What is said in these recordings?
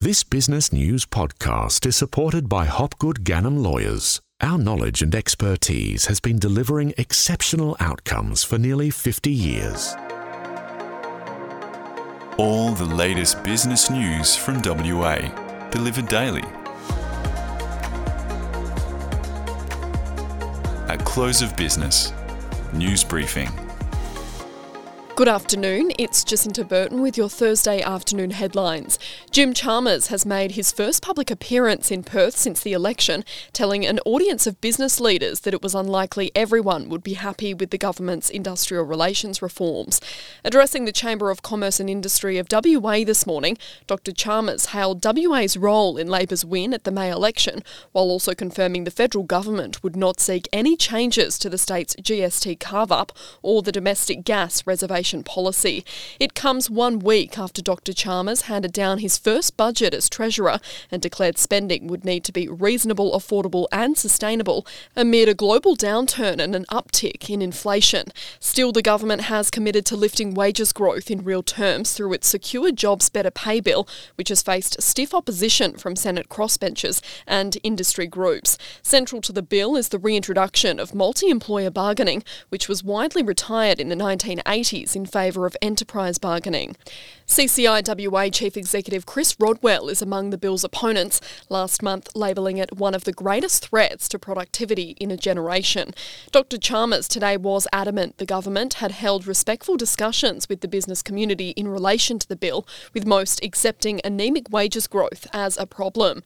This business news podcast is supported by Hopgood Ganim Lawyers. Our knowledge and expertise has been delivering exceptional outcomes for nearly 50 years. All the latest business news from WA, delivered daily. At close of business, news briefing. Good afternoon, it's Jacinta Burton with your Thursday afternoon headlines. Jim Chalmers has made his first public appearance in Perth since the election, telling an audience of business leaders that it was unlikely everyone would be happy with the government's industrial relations reforms. Addressing the Chamber of Commerce and Industry of WA this morning, Dr Chalmers hailed WA's role in Labor's win at the May election, while also confirming the federal government would not seek any changes to the state's GST carve up or the domestic gas reservation policy. It comes one week after Dr. Chalmers handed down his first budget as Treasurer and declared spending would need to be reasonable, affordable, and sustainable amid a global downturn and an uptick in inflation. Still, the government has committed to lifting wages growth in real terms through its Secure Jobs Better Pay Bill, which has faced stiff opposition from Senate crossbenchers and industry groups. Central to the bill is the reintroduction of multi employer bargaining, which was widely retired in the 1980s in favour of enterprise bargaining. CCIWA Chief Executive Chris Rodwell is among the bill's opponents, last month labelling it one of the greatest threats to productivity in a generation. Dr. Chalmers today was adamant the government had held respectful discussions with the business community in relation to the bill, with most accepting anemic wages growth as a problem.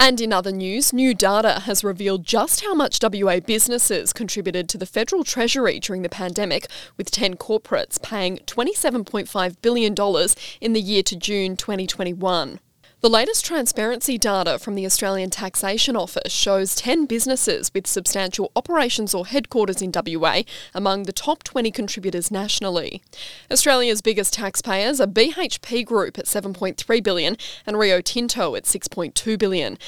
And in other news, new data has revealed just how much WA businesses contributed to the federal treasury during the pandemic, with 10 corporates paying $27.5 billion in the year to June 2021. The latest transparency data from the Australian Taxation Office shows 10 businesses with substantial operations or headquarters in WA among the top 20 contributors nationally. Australia's biggest taxpayers are BHP Group at 7.3 billion and Rio Tinto at 6.2 billion.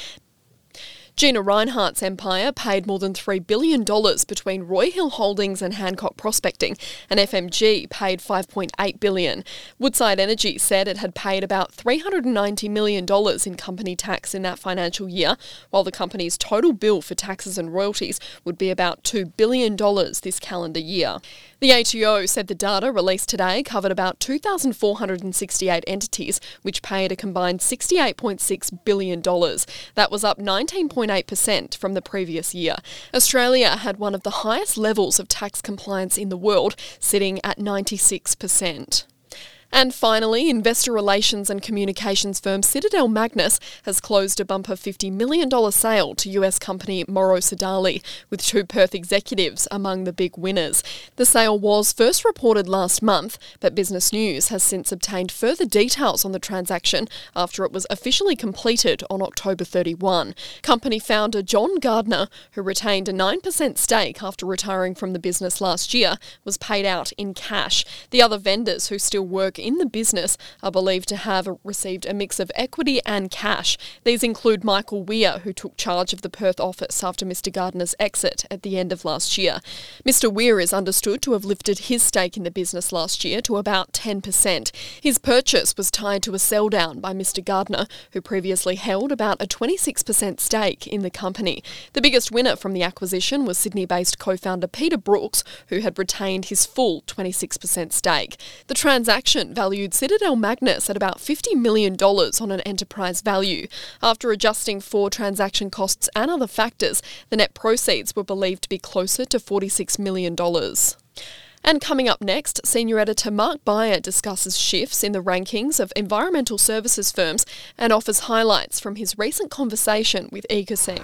Gina Rinehart's empire paid more than $3 billion between Roy Hill Holdings and Hancock Prospecting, and FMG paid 5.8 billion. Woodside Energy said it had paid about $390 million in company tax in that financial year, while the company's total bill for taxes and royalties would be about $2 billion this calendar year. The ATO said the data released today covered about 2,468 entities, which paid a combined $68.6 billion. That was up 19.8% from the previous year. Australia had one of the highest levels of tax compliance in the world, sitting at 96%. And finally, investor relations and communications firm Citadel Magnus has closed a bumper $50 million sale to US company Morrow Sodali, with two Perth executives among the big winners. The sale was first reported last month, but Business News has since obtained further details on the transaction after it was officially completed on October 31. Company founder John Gardner, who retained a 9% stake after retiring from the business last year, was paid out in cash. The other vendors who still work in the business are believed to have received a mix of equity and cash. These include Michael Weir, who took charge of the Perth office after Mr. Gardner's exit at the end of last year. Mr. Weir is understood to have lifted his stake in the business last year to about 10%. His purchase was tied to a sell down by Mr. Gardner, who previously held about a 26% stake in the company. The biggest winner from the acquisition was Sydney based co founder Peter Brooks, who had retained his full 26% stake. The transaction valued Citadel Magnus at about $50 million on an enterprise value. After adjusting for transaction costs and other factors, the net proceeds were believed to be closer to $46 million. And coming up next, senior editor Mark Beyer discusses shifts in the rankings of environmental services firms and offers highlights from his recent conversation with Ecoscene.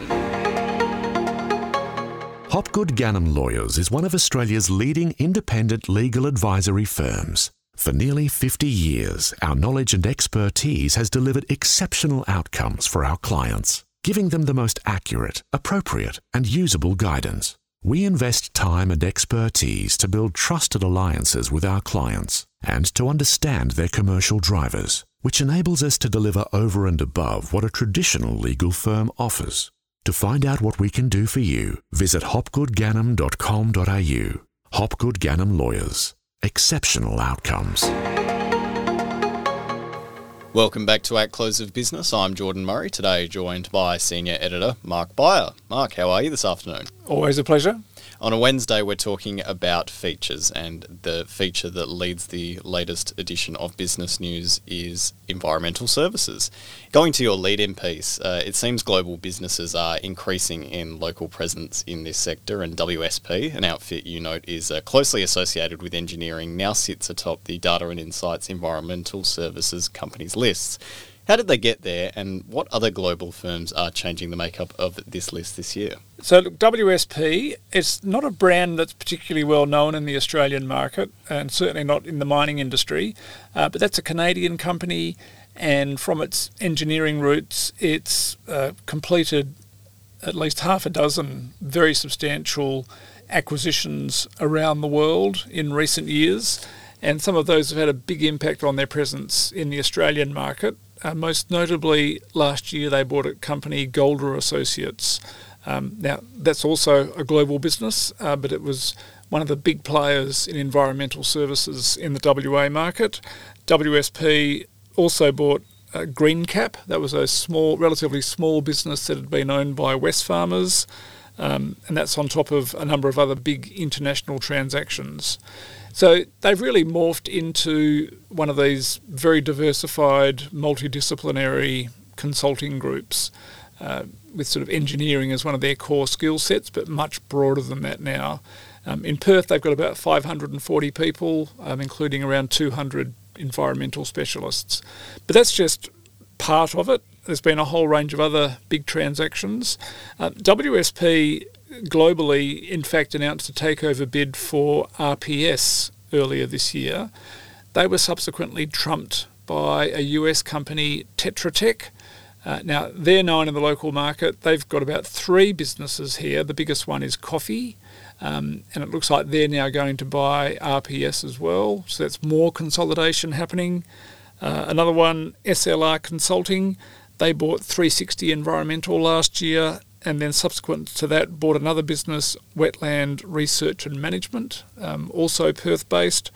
Hopgood Ganim Lawyers is one of Australia's leading independent legal advisory firms. For nearly 50 years, our knowledge and expertise has delivered exceptional outcomes for our clients, giving them the most accurate, appropriate, and usable guidance. We invest time and expertise to build trusted alliances with our clients and to understand their commercial drivers, which enables us to deliver over and above what a traditional legal firm offers. To find out what we can do for you, visit hopgoodganim.com.au. Hopgood Ganim Lawyers exceptional outcomes. Welcome back to At Close of Business. I'm Jordan Murray, today joined by Senior Editor Mark Beyer. Mark, how are you this afternoon? Always a pleasure. On a Wednesday, we're talking about features, and the feature that leads the latest edition of Business News is environmental services. Going to your lead in piece, uh, it seems global businesses are increasing in local presence in this sector, and WSP, an outfit you note is uh, closely associated with engineering, now sits atop the Data and Insights Environmental Services companies lists. How did they get there, and what other global firms are changing the makeup of this list this year? So, look, WSP is not a brand that's particularly well known in the Australian market, and certainly not in the mining industry, uh, but that's a Canadian company, and from its engineering roots, it's uh, completed at least half a dozen very substantial acquisitions around the world in recent years. And some of those have had a big impact on their presence in the Australian market. Uh, most notably, last year they bought a company, Golder Associates. Um, now, that's also a global business, uh, but it was one of the big players in environmental services in the WA market. WSP also bought uh, Greencap. That was a small, relatively small business that had been owned by Wesfarmers, um, and that's on top of a number of other big international transactions. So they've really morphed into one of these very diversified, multidisciplinary consulting groups uh, with sort of engineering as one of their core skill sets, but much broader than that now. Um, in Perth, they've got about 540 people, um, including around 200 environmental specialists. But that's just part of it. There's been a whole range of other big transactions. Uh, WSP globally, in fact, announced a takeover bid for RPS earlier this year. They were subsequently trumped by a US company, Tetra Tech. Uh, now, they're known in the local market. They've got about three businesses here. The biggest one is Coffey, um, and it looks like they're now going to buy RPS as well. So that's more consolidation happening. Uh, another one, SLR Consulting. They bought 360 Environmental last year and then subsequent to that bought another business, Wetland Research and Management, um, also Perth-based.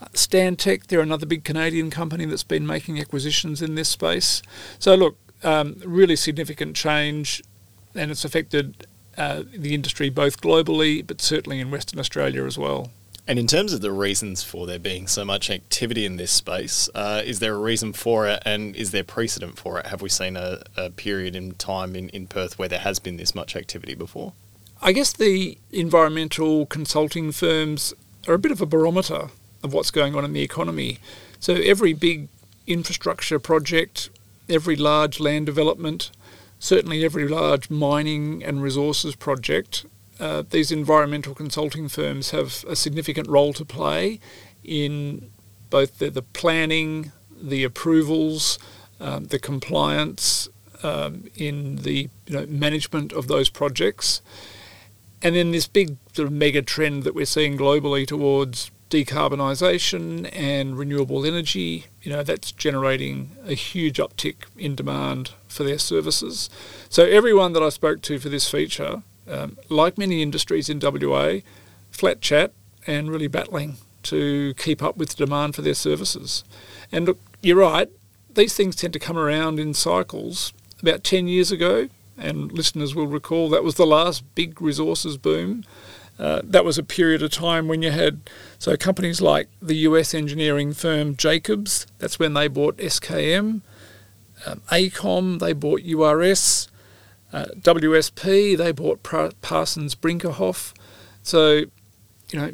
Uh, Stantec, they're another big Canadian company that's been making acquisitions in this space. So look, um, really significant change, and it's affected uh, the industry both globally, but certainly in Western Australia as well. And in terms of the reasons for there being so much activity in this space, uh, is there a reason for it and is there precedent for it? Have we seen a, a period in time in, in Perth where there has been this much activity before? I guess the environmental consulting firms are a bit of a barometer of what's going on in the economy. So every big infrastructure project, every large land development, certainly every large mining and resources project uh, these environmental consulting firms have a significant role to play in both the, the planning, the approvals, um, the compliance, um, in the you know, management of those projects. And then this big sort of mega trend that we're seeing globally towards decarbonisation and renewable energy, you know, that's generating a huge uptick in demand for their services. So everyone that I spoke to for this feature um, like many industries in WA, flat chat and really battling to keep up with the demand for their services. And look, you're right, these things tend to come around in cycles. About 10 years ago, and listeners will recall that was the last big resources boom. Uh, that was a period of time when you had so companies like the US engineering firm Jacobs. That's when they bought SKM, um, AECOM. They bought URS. Uh, WSP, they bought Parsons Brinckerhoff. So, you know,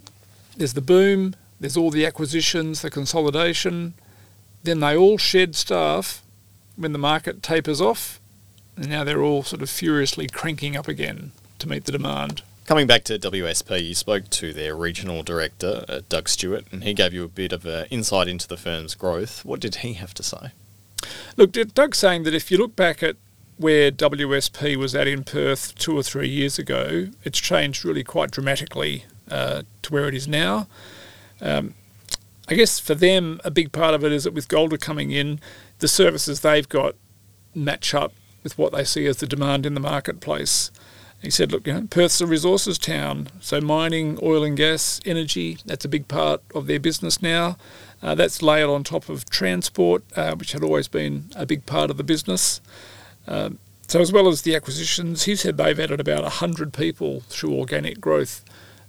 there's the boom, there's all the acquisitions, the consolidation. Then they all shed staff when the market tapers off, and now they're all sort of furiously cranking up again to meet the demand. Coming back to WSP, you spoke to their regional director, uh, Doug Stewart, and he gave you a bit of an insight into the firm's growth. What did he have to say? Look, Doug's saying that if you look back at where WSP was at in Perth two or three years ago, it's changed really quite dramatically uh, to where it is now. Um, I guess for them, a big part of it is that with Golder coming in, the services they've got match up with what they see as the demand in the marketplace. He said, look, you know, Perth's a resources town, so mining, oil and gas, energy, that's a big part of their business now. Uh, that's layered on top of transport, uh, which had always been a big part of the business. Um, so, as well as the acquisitions, he said they've added about 100 people through organic growth.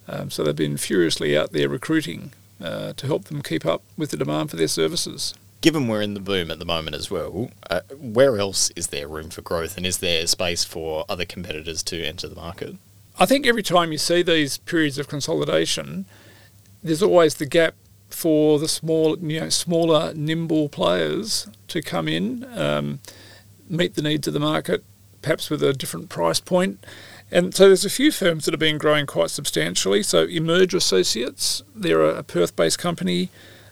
Um, so, they've been furiously out there recruiting uh, to help them keep up with the demand for their services. Given we're in the boom at the moment as well, uh, where else is there room for growth and is there space for other competitors to enter the market? I think every time you see these periods of consolidation, there's always the gap for the small, you know, smaller, nimble players to come in, um, meet the needs of the market, perhaps with a different price point. And so there's a few firms that have been growing quite substantially. So Emerge Associates, they're a Perth-based company.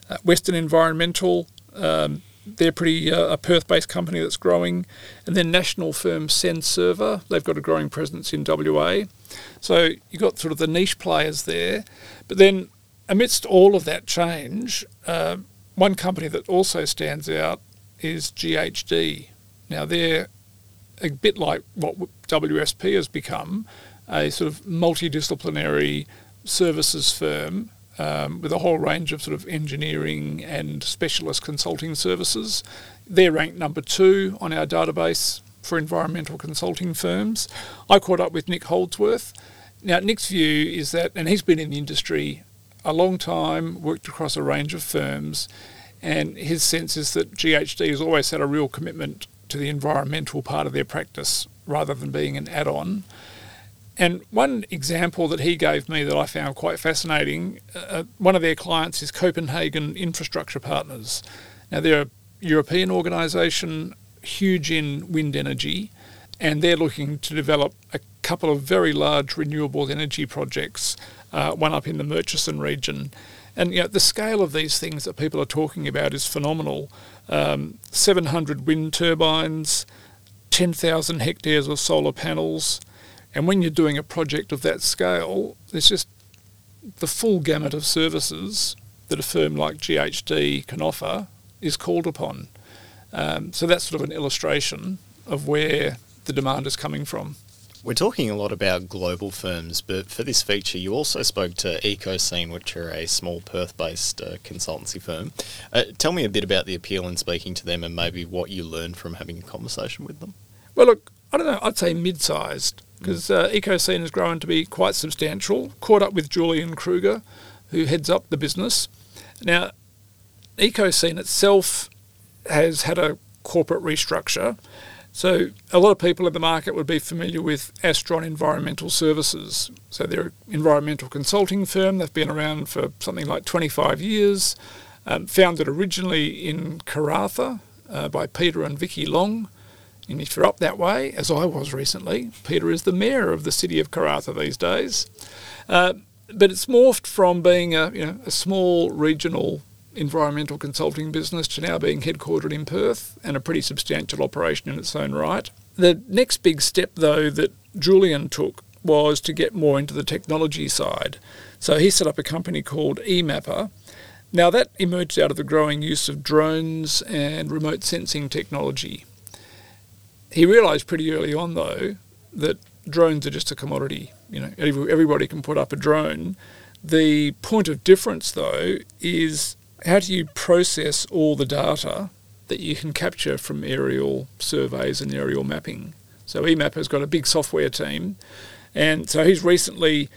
Uh, Western Environmental, um, they're pretty uh, a Perth-based company that's growing, and then national firm Senversa, they've got a growing presence in WA. So you've got sort of the niche players there, but then amidst all of that change, uh, one company that also stands out is GHD. Now they're a bit like what WSP has become, a sort of multidisciplinary services firm um, with a whole range of sort of engineering and specialist consulting services. They're ranked number two on our database for environmental consulting firms. I caught up with Nick Holdsworth. Now, Nick's view is that, and he's been in the industry a long time, worked across a range of firms, and his sense is that GHD has always had a real commitment to the environmental part of their practice rather than being an add on. And one example that he gave me that I found quite fascinating uh, uh, one of their clients is Copenhagen Infrastructure Partners. Now, they're a European organisation, huge in wind energy, and they're looking to develop a couple of very large renewable energy projects, uh, one up in the Murchison region. And you know, the scale of these things that people are talking about is phenomenal. Um, 700 wind turbines, 10,000 hectares of solar panels, and when you're doing a project of that scale, there's just the full gamut of services that a firm like GHD can offer is called upon. Um, so that's sort of an illustration of where the demand is coming from. We're talking a lot about global firms, but for this feature, you also spoke to EcoScene, which are a small Perth based uh, consultancy firm. Uh, tell me a bit about the appeal in speaking to them and maybe what you learned from having a conversation with them. Well, look, I don't know, I'd say mid sized because uh, EcoScene has grown to be quite substantial. Caught up with Julian Kruger, who heads up the business. Now, EcoScene itself has had a corporate restructure. So a lot of people in the market would be familiar with Astron Environmental Services. So they're an environmental consulting firm. They've been around for something like 25 years. Um, founded originally in Karratha uh, by Peter and Vicky Long. And if you're up that way, as I was recently, Peter is the mayor of the city of Karratha these days. Uh, but it's morphed from being a, you know, a small regional environmental consulting business to now being headquartered in Perth and a pretty substantial operation in its own right. The next big step, though, that Julian took was to get more into the technology side. So he set up a company called eMapper. Now, that emerged out of the growing use of drones and remote sensing technology. He realised pretty early on, though, that drones are just a commodity. You know, everybody can put up a drone. The point of difference, though, is how do you process all the data that you can capture from aerial surveys and aerial mapping? So eMap has got a big software team, and so he's recently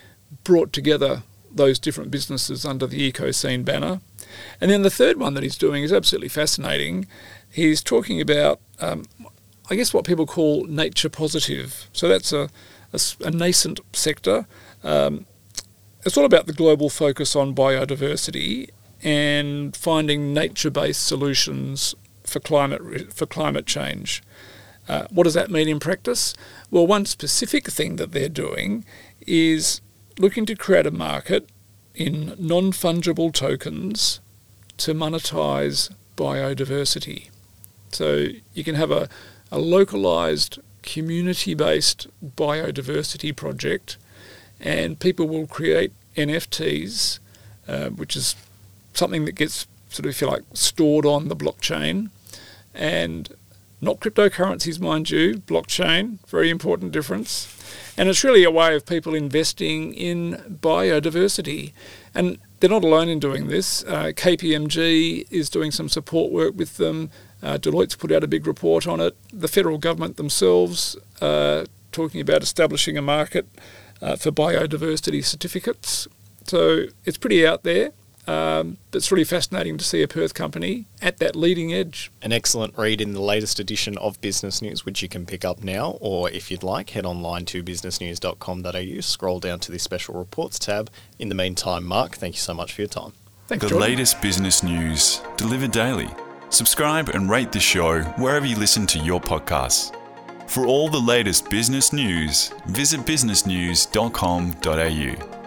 brought together those different businesses under the EcoScene banner. And then the third one that he's doing is absolutely fascinating. He's talking about um, I guess, what people call nature positive. So that's a, a, a nascent sector. Um, it's all about the global focus on biodiversity and finding nature-based solutions for climate for climate change. Uh, what does that mean in practice? Well, one specific thing that they're doing is looking to create a market in non-fungible tokens to monetize biodiversity. So you can have a, a localized community based biodiversity project, and people will create NFTs, uh, which is something that gets sort of, if you like, stored on the blockchain. And not cryptocurrencies, mind you, blockchain, very important difference. And it's really a way of people investing in biodiversity. And they're not alone in doing this. Uh, KPMG is doing some support work with them. Uh, Deloitte's put out a big report on it. The federal government themselves uh, talking about establishing a market uh, for biodiversity certificates. So it's pretty out there. Um, but it's really fascinating to see a Perth company at that leading edge. An excellent read in the latest edition of Business News, which you can pick up now, or if you'd like, head online to businessnews.com.au, scroll down to the special reports tab. In the meantime, Mark, thank you so much for your time. Thanks, the Jordan. latest business news delivered daily. Subscribe and rate the show wherever you listen to your podcasts. For all the latest business news, visit businessnews.com.au.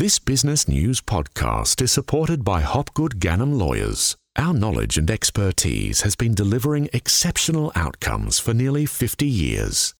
This business news podcast is supported by Hopgood Ganim Lawyers. Our knowledge and expertise has been delivering exceptional outcomes for nearly 50 years.